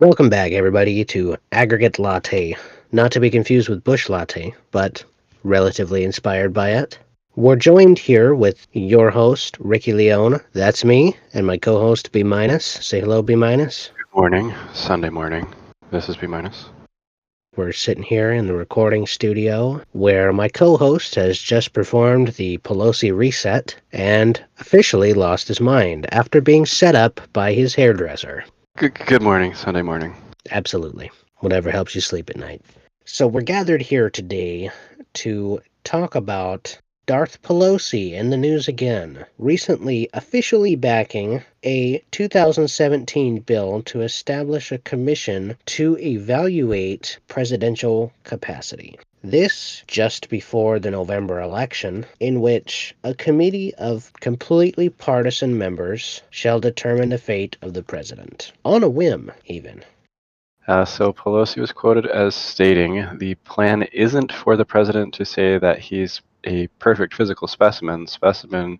Welcome back, everybody, to Aggregate Latte. Not to be confused with Bush Latte, but relatively inspired by it. We're joined here with your host, Ricky Leone. That's me, and my co host, B Minus. Say hello, B Minus. Good morning, Sunday morning. This is B Minus. We're sitting here in the recording studio where my co host has just performed the Pelosi reset and officially lost his mind after being set up by his hairdresser. Good, good morning, Sunday morning. Absolutely. Whatever helps you sleep at night. So, we're gathered here today to talk about Darth Pelosi in the news again, recently officially backing a 2017 bill to establish a commission to evaluate presidential capacity. This just before the November election, in which a committee of completely partisan members shall determine the fate of the president. On a whim, even. Uh, so Pelosi was quoted as stating the plan isn't for the president to say that he's a perfect physical specimen. Specimen,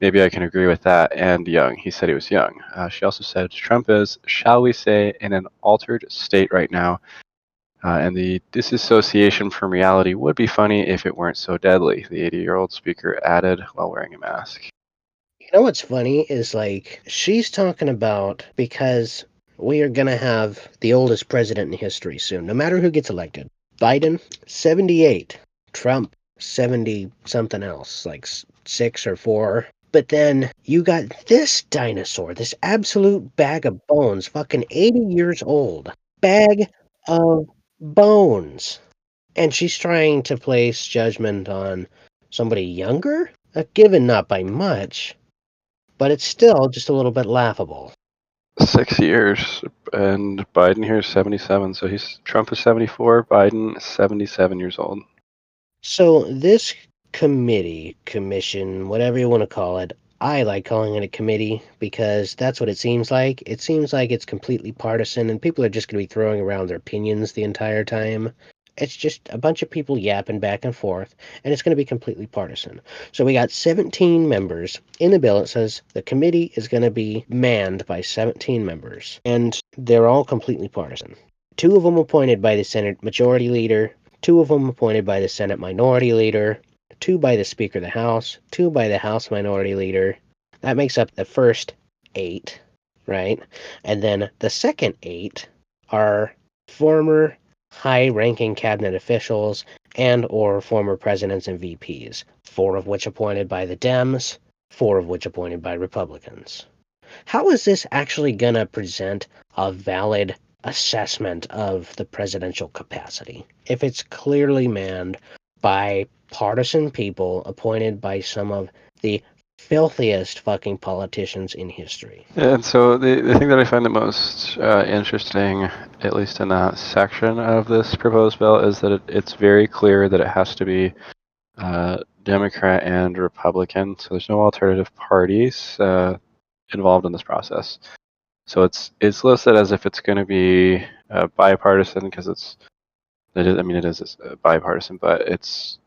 maybe I can agree with that. And young. He said he was young. Uh, she also said Trump is, shall we say, in an altered state right now. Uh, and the disassociation from reality would be funny if it weren't so deadly, the 80 year old speaker added while wearing a mask. You know what's funny is like she's talking about because we are going to have the oldest president in history soon, no matter who gets elected. Biden, 78. Trump, 70 something else, like six or four. But then you got this dinosaur, this absolute bag of bones, fucking 80 years old. Bag of bones. And she's trying to place judgment on somebody younger? A given not by much, but it's still just a little bit laughable. Six years, and Biden here is 77. So he's Trump is 74, Biden 77 years old. So this committee, commission, whatever you want to call it, I like calling it a committee because that's what it seems like. It seems like it's completely partisan and people are just going to be throwing around their opinions the entire time. It's just a bunch of people yapping back and forth, and it's going to be completely partisan. So we got 17 members. In the bill, it says the committee is going to be manned by 17 members, and they're all completely partisan. Two of them appointed by the Senate Majority Leader, two of them appointed by the Senate Minority Leader, two by the Speaker of the House, two by the House Minority Leader. That makes up the first eight, right? And then the second eight are former high-ranking cabinet officials and or former presidents and VPs, four of which appointed by the Dems, four of which appointed by Republicans. How is this actually going to present a valid assessment of the presidential capacity if it's clearly manned by partisan people appointed by some of the filthiest fucking politicians in history. And so the, the thing that I find the most uh, interesting, at least in that section of this proposed bill, is that it, it's very clear that it has to be uh, Democrat and Republican. So there's no alternative parties uh, involved in this process. So it's it's listed as if it's going to be uh, bipartisan because it's it is, I mean it is uh, bipartisan, but it's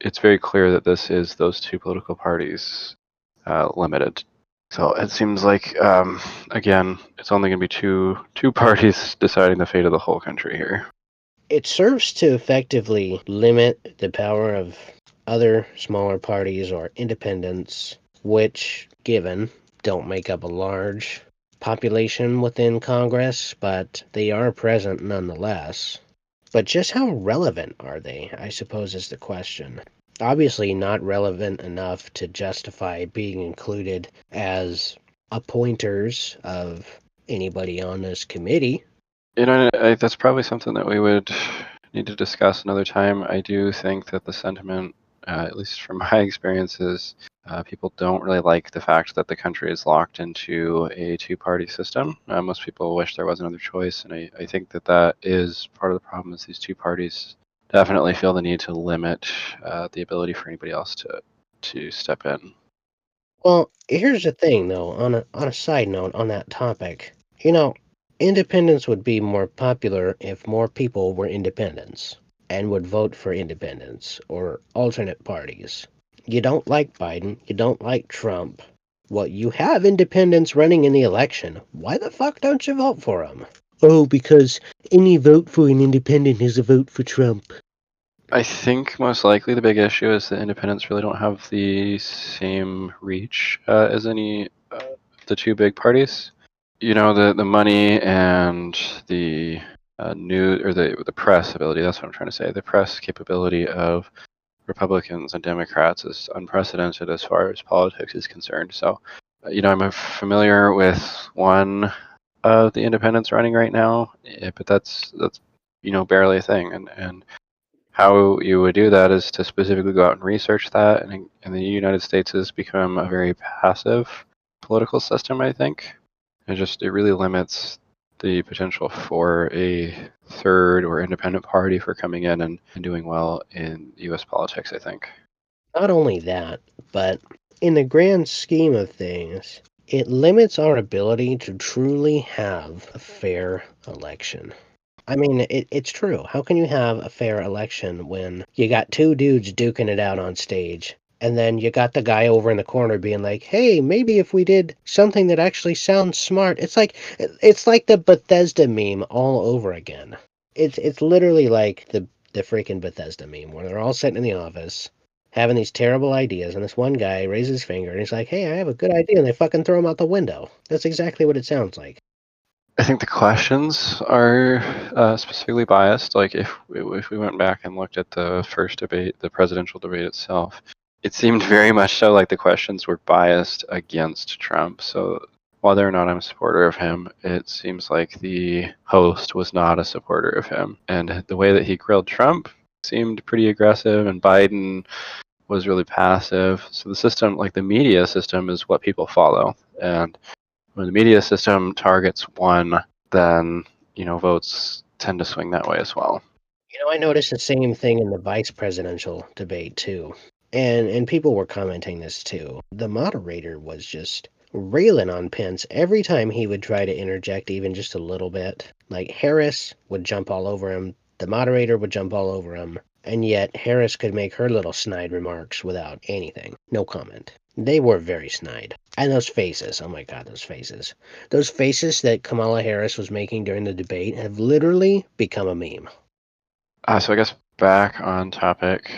it's very clear that this is those two political parties uh, limited. So it seems like um, again it's only going to be two two parties deciding the fate of the whole country here. It serves to effectively limit the power of other smaller parties or independents, which, given, don't make up a large population within Congress, but they are present nonetheless. But just how relevant are they, I suppose, is the question. Obviously, not relevant enough to justify being included as appointers of anybody on this committee. You know, I, that's probably something that we would need to discuss another time. I do think that the sentiment, uh, at least from my experiences, uh, people don't really like the fact that the country is locked into a two-party system. Uh, most people wish there was another choice, and I, I think that that is part of the problem. Is these two parties definitely feel the need to limit uh, the ability for anybody else to to step in. Well, here's the thing, though. On a on a side note on that topic, you know, independence would be more popular if more people were independents and would vote for independents or alternate parties. You don't like Biden. You don't like Trump. Well, you have independents running in the election. Why the fuck don't you vote for them? oh, because any vote for an independent is a vote for Trump. I think most likely the big issue is that independents really don't have the same reach uh, as any uh, the two big parties. You know, the the money and the uh, new or the the press ability. That's what I'm trying to say. The press capability of Republicans and Democrats is unprecedented as far as politics is concerned. So, uh, you know, I'm familiar with one of the independents running right now, eh, but that's that's you know barely a thing. And and how you would do that is to specifically go out and research that. And, and the United States has become a very passive political system. I think it just it really limits the potential for a third or independent party for coming in and, and doing well in U.S. politics. I think. Not only that, but in the grand scheme of things, it limits our ability to truly have a fair election. I mean, it, it's true. How can you have a fair election when you got two dudes duking it out on stage? And then you got the guy over in the corner being like, "Hey, maybe if we did something that actually sounds smart." It's like it's like the Bethesda meme all over again. It's it's literally like the the freaking Bethesda meme where they're all sitting in the office having these terrible ideas, and this one guy raises his finger and he's like, "Hey, I have a good idea," and they fucking throw him out the window. That's exactly what it sounds like. I think the questions are uh, specifically biased. Like if if we went back and looked at the first debate, the presidential debate itself, it seemed very much so like the questions were biased against Trump. So whether or not I'm a supporter of him, it seems like the host was not a supporter of him. And the way that he grilled Trump seemed pretty aggressive, and Biden was really passive. So the system, like the media system, is what people follow. And when the media system targets one, then you know votes tend to swing that way as well. You know, I noticed the same thing in the vice presidential debate too. And and people were commenting this too. The moderator was just railing on Pence every time he would try to interject even just a little bit. Like Harris would jump all over him, the moderator would jump all over him, and yet Harris could make her little snide remarks without anything. No comment. They were very snide. And those faces, oh my god, those faces. Those faces that Kamala Harris was making during the debate have literally become a meme. Uh, so I guess back on topic.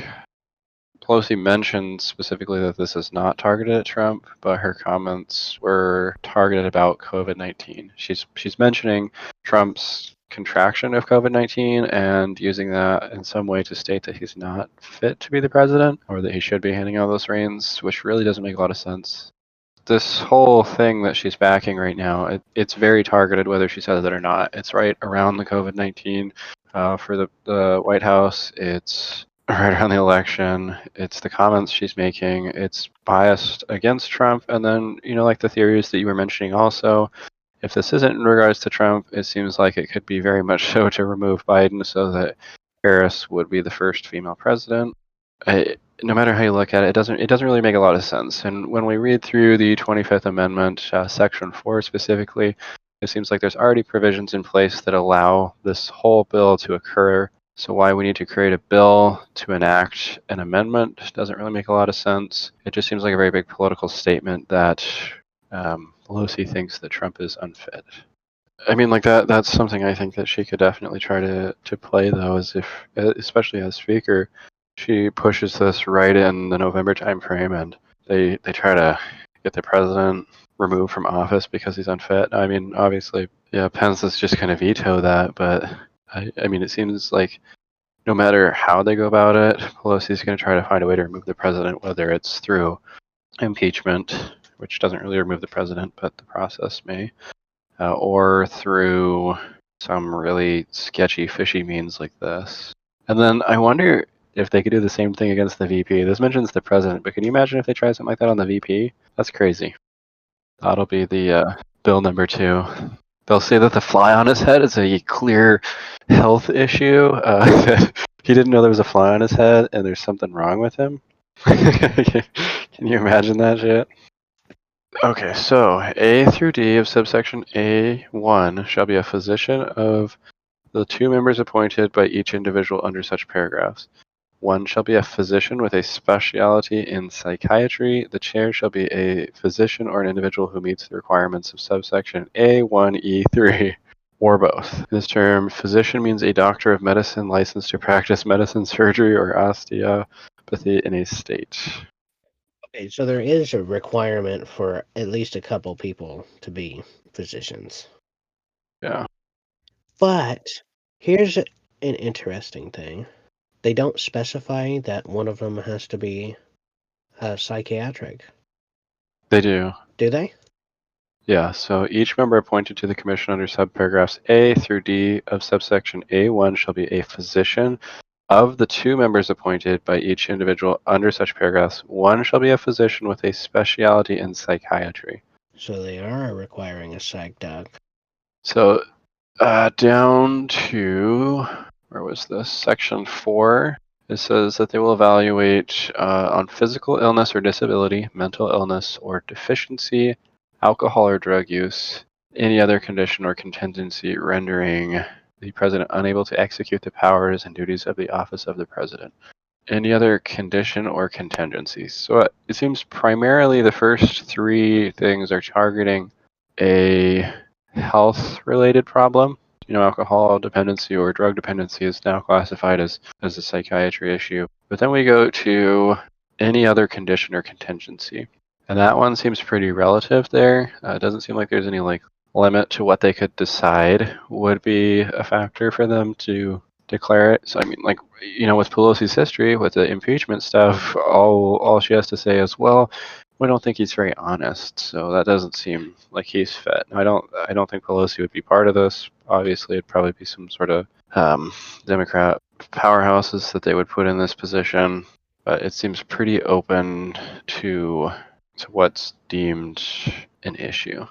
Pelosi mentioned specifically that this is not targeted at Trump, but her comments were targeted about COVID nineteen. She's she's mentioning Trump's contraction of COVID 19 and using that in some way to state that he's not fit to be the president or that he should be handing out those reins, which really doesn't make a lot of sense. This whole thing that she's backing right now, it, it's very targeted whether she says it or not. It's right around the COVID 19 uh, for the, the White House. It's right around the election. It's the comments she's making. It's biased against Trump. And then, you know, like the theories that you were mentioning also, if this isn't in regards to Trump, it seems like it could be very much so to remove Biden so that Harris would be the first female president. I, no matter how you look at it, it doesn't it doesn't really make a lot of sense. And when we read through the 25th Amendment, uh, Section 4 specifically, it seems like there's already provisions in place that allow this whole bill to occur. So why we need to create a bill to enact an amendment doesn't really make a lot of sense. It just seems like a very big political statement that um, Pelosi thinks that Trump is unfit. I mean, like that. That's something I think that she could definitely try to to play, though, is if, especially as speaker, she pushes this right in the November timeframe, and they they try to get the president removed from office because he's unfit. I mean, obviously, yeah, Pence is just kind of veto that, but I, I mean, it seems like no matter how they go about it, Pelosi's going to try to find a way to remove the president, whether it's through impeachment which doesn't really remove the president, but the process may, uh, or through some really sketchy, fishy means like this. And then I wonder if they could do the same thing against the VP. This mentions the president, but can you imagine if they try something like that on the VP? That's crazy. That'll be the uh, bill number two. They'll say that the fly on his head is a clear health issue. Uh, he didn't know there was a fly on his head, and there's something wrong with him. can you imagine that shit? Okay, so A through D of subsection A1 shall be a physician of the two members appointed by each individual under such paragraphs. One shall be a physician with a specialty in psychiatry. The chair shall be a physician or an individual who meets the requirements of subsection A1E3. or both. This term, physician means a doctor of medicine licensed to practice medicine, surgery, or osteopathy in a state. Okay, so there is a requirement for at least a couple people to be physicians. Yeah. But here's an interesting thing. They don't specify that one of them has to be uh, psychiatric, They do. do they? Yeah, so each member appointed to the commission under subparagraphs A through D of subsection A1 shall be a physician. Of the two members appointed by each individual under such paragraphs, one shall be a physician with a specialty in psychiatry. So they are requiring a psych doc. So uh, down to where was this section four? It says that they will evaluate uh, on physical illness or disability, mental illness or deficiency, alcohol or drug use, any other condition or contingency rendering the president unable to execute the powers and duties of the office of the president. Any other condition or contingencies. So uh, it seems primarily the first three things are targeting a health related problem. You know, alcohol dependency or drug dependency is now classified as, as a psychiatry issue. But then we go to any other condition or contingency. And that one seems pretty relative there. Uh, it doesn't seem like there's any like limit to what they could decide would be a factor for them to declare it. So I mean, like you know, with Pelosi's history, with the impeachment stuff, all all she has to say is, well, we don't think he's very honest, so that doesn't seem like he's fit. I don't I don't think Pelosi would be part of this. Obviously, it'd probably be some sort of um, Democrat powerhouses that they would put in this position, but it seems pretty open to to what's deemed an issue.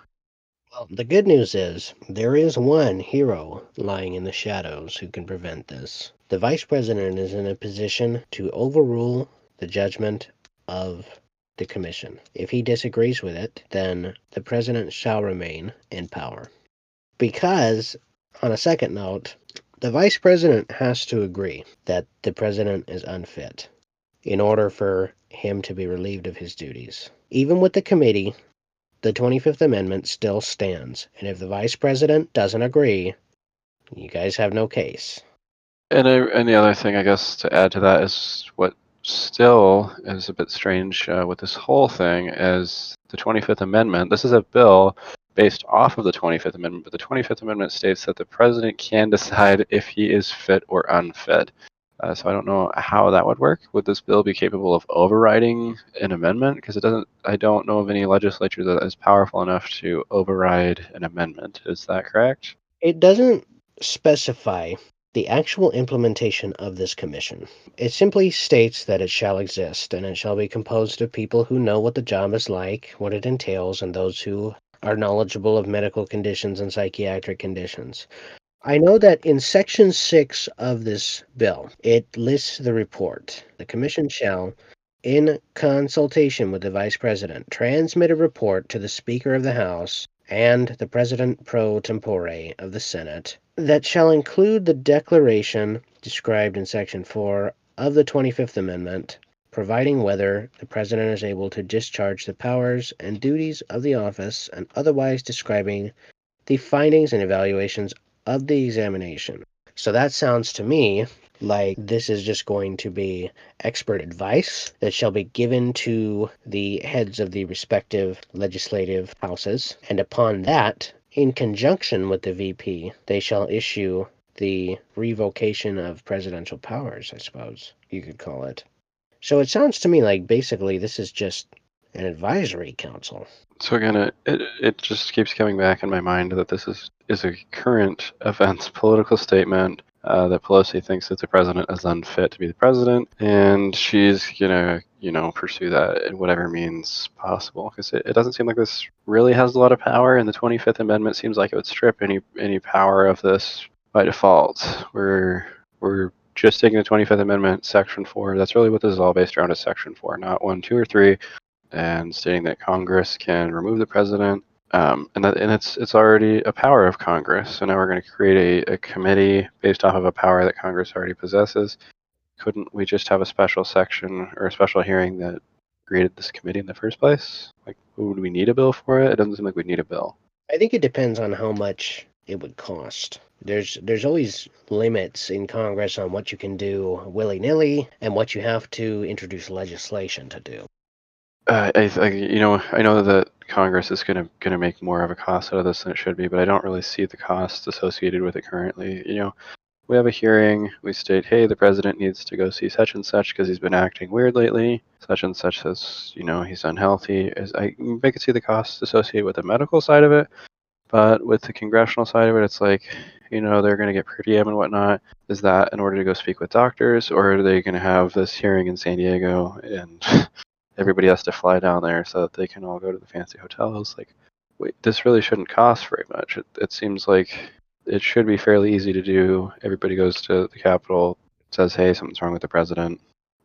Well, the good news is there is one hero lying in the shadows who can prevent this. The vice president is in a position to overrule the judgment of the commission. If he disagrees with it, then the president shall remain in power. Because, on a second note, the vice president has to agree that the president is unfit in order for him to be relieved of his duties. Even with the committee, the 25th Amendment still stands. And if the vice president doesn't agree, you guys have no case. And, I, and the other thing, I guess, to add to that is what still is a bit strange uh, with this whole thing is the 25th Amendment. This is a bill based off of the 25th Amendment, but the 25th Amendment states that the president can decide if he is fit or unfit. Uh, so I don't know how that would work. Would this bill be capable of overriding an amendment? Because it doesn't. I don't know of any legislature that is powerful enough to override an amendment. Is that correct? It doesn't specify the actual implementation of this commission. It simply states that it shall exist and it shall be composed of people who know what the job is like, what it entails, and those who are knowledgeable of medical conditions and psychiatric conditions. I know that in section six of this bill, it lists the report. The commission shall, in consultation with the vice president, transmit a report to the Speaker of the House and the President pro tempore of the Senate that shall include the declaration described in section four of the 25th Amendment, providing whether the president is able to discharge the powers and duties of the office and otherwise describing the findings and evaluations of the examination. So that sounds to me like this is just going to be expert advice that shall be given to the heads of the respective legislative houses. And upon that, in conjunction with the VP, they shall issue the revocation of presidential powers, I suppose you could call it. So it sounds to me like basically this is just an advisory council. So again, it, it, just keeps coming back in my mind that this is, is a current events political statement uh, that Pelosi thinks that the president is unfit to be the president, and she's gonna, you know, pursue that in whatever means possible. Because it, it doesn't seem like this really has a lot of power, and the 25th Amendment seems like it would strip any any power of this by default. We're we're just taking the 25th Amendment, Section 4. That's really what this is all based around is Section 4, not 1, 2, or 3 and stating that Congress can remove the president, um, and that and it's it's already a power of Congress. So now we're going to create a, a committee based off of a power that Congress already possesses. Couldn't we just have a special section or a special hearing that created this committee in the first place? Like, would we need a bill for it? It doesn't seem like we need a bill. I think it depends on how much it would cost. There's there's always limits in Congress on what you can do willy nilly and what you have to introduce legislation to do. Uh, I, I, you know, I know that Congress is going to going to make more of a cost out of this than it should be, but I don't really see the costs associated with it currently. You know, we have a hearing. We state, hey, the president needs to go see such and such because he's been acting weird lately. Such and such says, you know, he's unhealthy. As I, I could see the costs associated with the medical side of it, but with the congressional side of it, it's like, you know, they're going to get per diem and whatnot. Is that in order to go speak with doctors, or are they going to have this hearing in San Diego and everybody has to fly down there so that they can all go to the fancy hotels. Like, wait, this really shouldn't cost very much. It, it seems like it should be fairly easy to do. Everybody goes to the Capitol, says, "Hey, something's wrong with the president."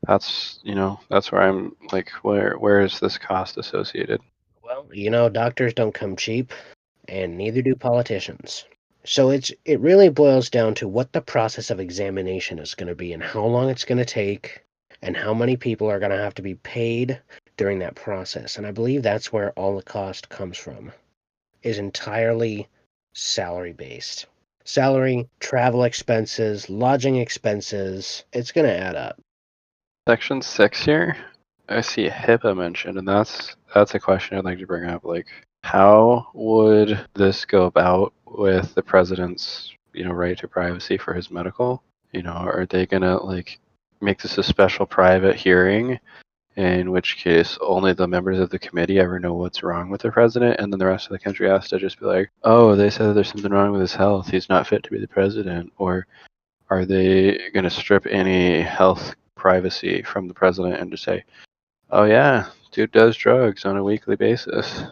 That's you know, that's where I'm like, where where is this cost associated? Well, you know, doctors don't come cheap, and neither do politicians. So it's it really boils down to what the process of examination is going to be and how long it's going to take and how many people are going to have to be paid during that process. And I believe that's where all the cost comes from, is entirely salary based. Salary, travel expenses, lodging expenses, it's going to add up. Section 6 here, I see HIPAA mentioned, and that's that's a question I'd like to bring up. Like, how would this go about with the president's, you know, right to privacy for his medical? You know, are they gonna like make this a special private hearing, in which case only the members of the committee ever know what's wrong with the president, and then the rest of the country has to just be like, oh, they said there's something wrong with his health. He's not fit to be the president. Or are they going to strip any health privacy from the president and just say, oh, yeah, dude does drugs on a weekly basis?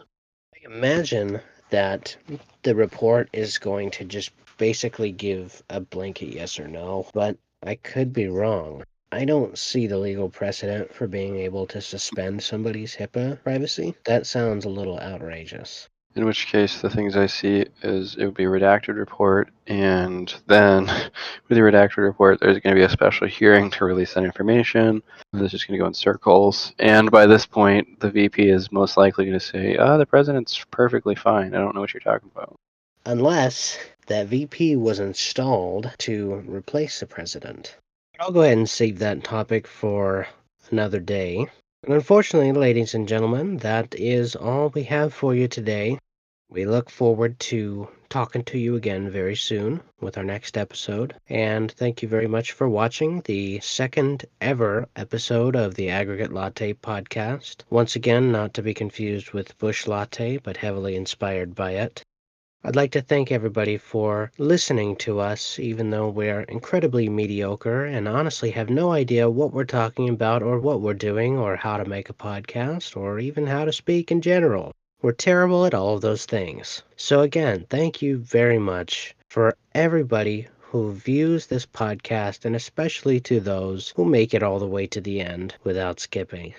I imagine that the report is going to just basically give a blanket yes or no, but I could be wrong. I don't see the legal precedent for being able to suspend somebody's HIPAA privacy. That sounds a little outrageous. In which case, the things I see is it would be a redacted report, and then with the redacted report, there's going to be a special hearing to release that information. This is going to go in circles, and by this point, the VP is most likely going to say, "Ah, oh, the president's perfectly fine. I don't know what you're talking about." Unless that VP was installed to replace the president. I'll go ahead and save that topic for another day. And unfortunately, ladies and gentlemen, that is all we have for you today. We look forward to talking to you again very soon with our next episode. And thank you very much for watching the second ever episode of the Aggregate Latte podcast. Once again, not to be confused with Bush Latte, but heavily inspired by it. I'd like to thank everybody for listening to us, even though we're incredibly mediocre and honestly have no idea what we're talking about or what we're doing or how to make a podcast or even how to speak in general. We're terrible at all of those things. So, again, thank you very much for everybody who views this podcast and especially to those who make it all the way to the end without skipping.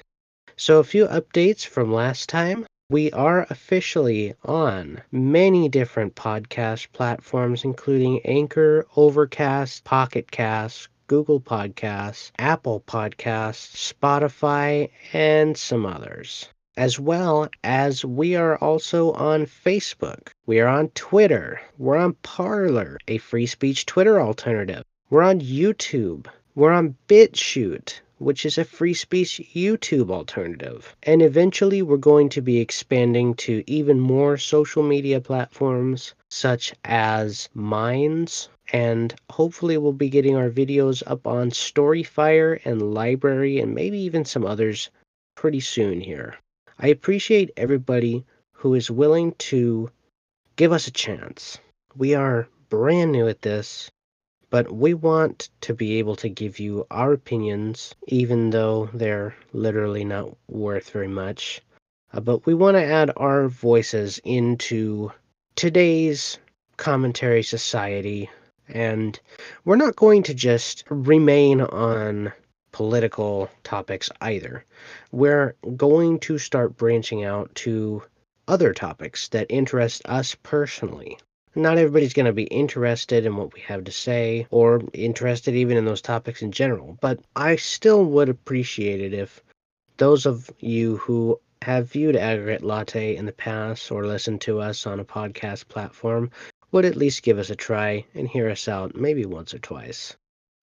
So, a few updates from last time. We are officially on many different podcast platforms, including Anchor, Overcast, Pocket Cast, Google Podcasts, Apple Podcasts, Spotify, and some others. As well as we are also on Facebook. We are on Twitter. We're on Parler, a free speech Twitter alternative. We're on YouTube. We're on BitChute which is a free speech YouTube alternative. And eventually, we're going to be expanding to even more social media platforms such as Minds. And hopefully, we'll be getting our videos up on Storyfire and LBRY and maybe even some others pretty soon here. I appreciate everybody who is willing to give us a chance. We are brand new at this but we want to be able to give you our opinions, even though they're literally not worth very much. Uh, but we want to add our voices into today's commentary society. And we're not going to just remain on political topics either. We're going to start branching out to other topics that interest us personally not everybody's going to be interested in what we have to say or interested even in those topics in general. But I still would appreciate it if those of you who have viewed Aggregate Latte in the past or listened to us on a podcast platform would at least give us a try and hear us out maybe once or twice.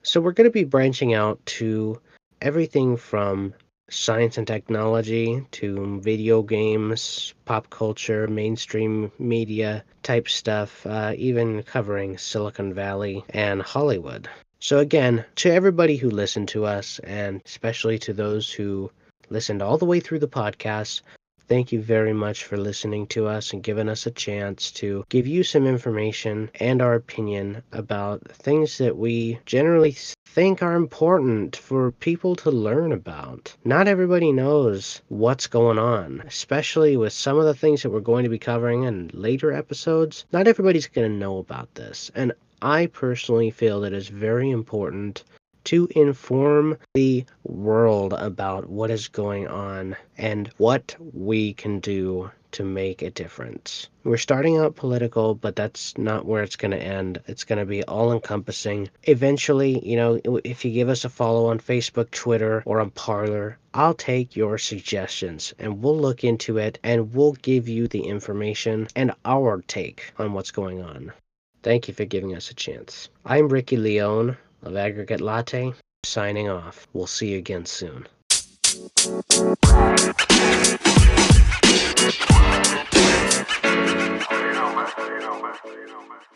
So, we're going to be branching out to everything from science and technology to video games, pop culture, mainstream media type stuff, uh, even covering Silicon Valley and Hollywood. So, again, to everybody who listened to us, and especially to those who listened all the way through the podcast, Thank you very much for listening to us and giving us a chance to give you some information and our opinion about things that we generally think are important for people to learn about. Not everybody knows what's going on, especially with some of the things that we're going to be covering in later episodes. Not everybody's going to know about this. And I personally feel that it's very important to inform the world about what is going on and what we can do to make a difference. We're starting out political, but that's not where it's going to end. It's going to be all encompassing. Eventually, you know, if you give us a follow on Facebook, Twitter, or on Parler, I'll take your suggestions and we'll look into it and we'll give you the information and our take on what's going on. Thank you for giving us a chance. I'm Ricky Leone of Aggregate Latte, signing off. We'll see you again soon. You. You man.